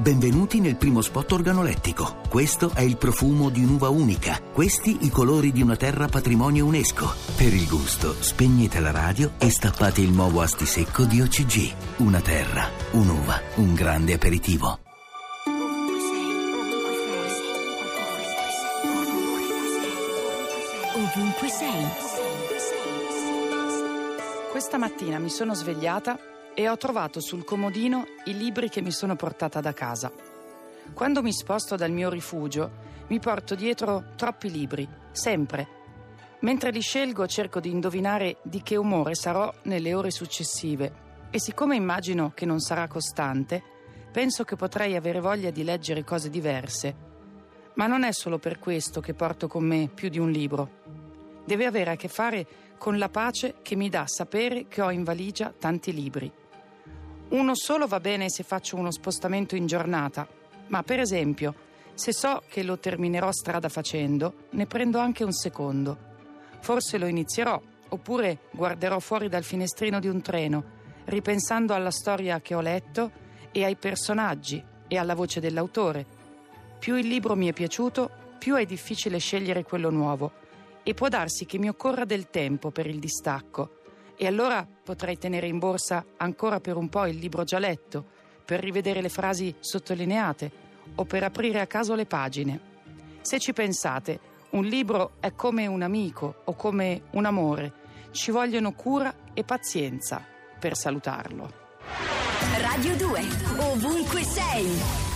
Benvenuti nel primo spot organolettico. Questo è il profumo di un'uva unica. Questi i colori di una terra patrimonio UNESCO. Per il gusto, spegnete la radio e stappate il nuovo asti secco di OCG. Una terra, un'uva, un grande aperitivo. Ovunque sei. Questa mattina mi sono svegliata e ho trovato sul comodino i libri che mi sono portata da casa. Quando mi sposto dal mio rifugio, mi porto dietro troppi libri, sempre. Mentre li scelgo cerco di indovinare di che umore sarò nelle ore successive e siccome immagino che non sarà costante, penso che potrei avere voglia di leggere cose diverse. Ma non è solo per questo che porto con me più di un libro. Deve avere a che fare con la pace che mi dà sapere che ho in valigia tanti libri. Uno solo va bene se faccio uno spostamento in giornata, ma per esempio, se so che lo terminerò strada facendo, ne prendo anche un secondo. Forse lo inizierò, oppure guarderò fuori dal finestrino di un treno, ripensando alla storia che ho letto e ai personaggi e alla voce dell'autore. Più il libro mi è piaciuto, più è difficile scegliere quello nuovo e può darsi che mi occorra del tempo per il distacco e allora potrei tenere in borsa ancora per un po' il libro già letto, per rivedere le frasi sottolineate o per aprire a caso le pagine. Se ci pensate, un libro è come un amico o come un amore. Ci vogliono cura e pazienza per salutarlo. Radio 2. Ovunque sei.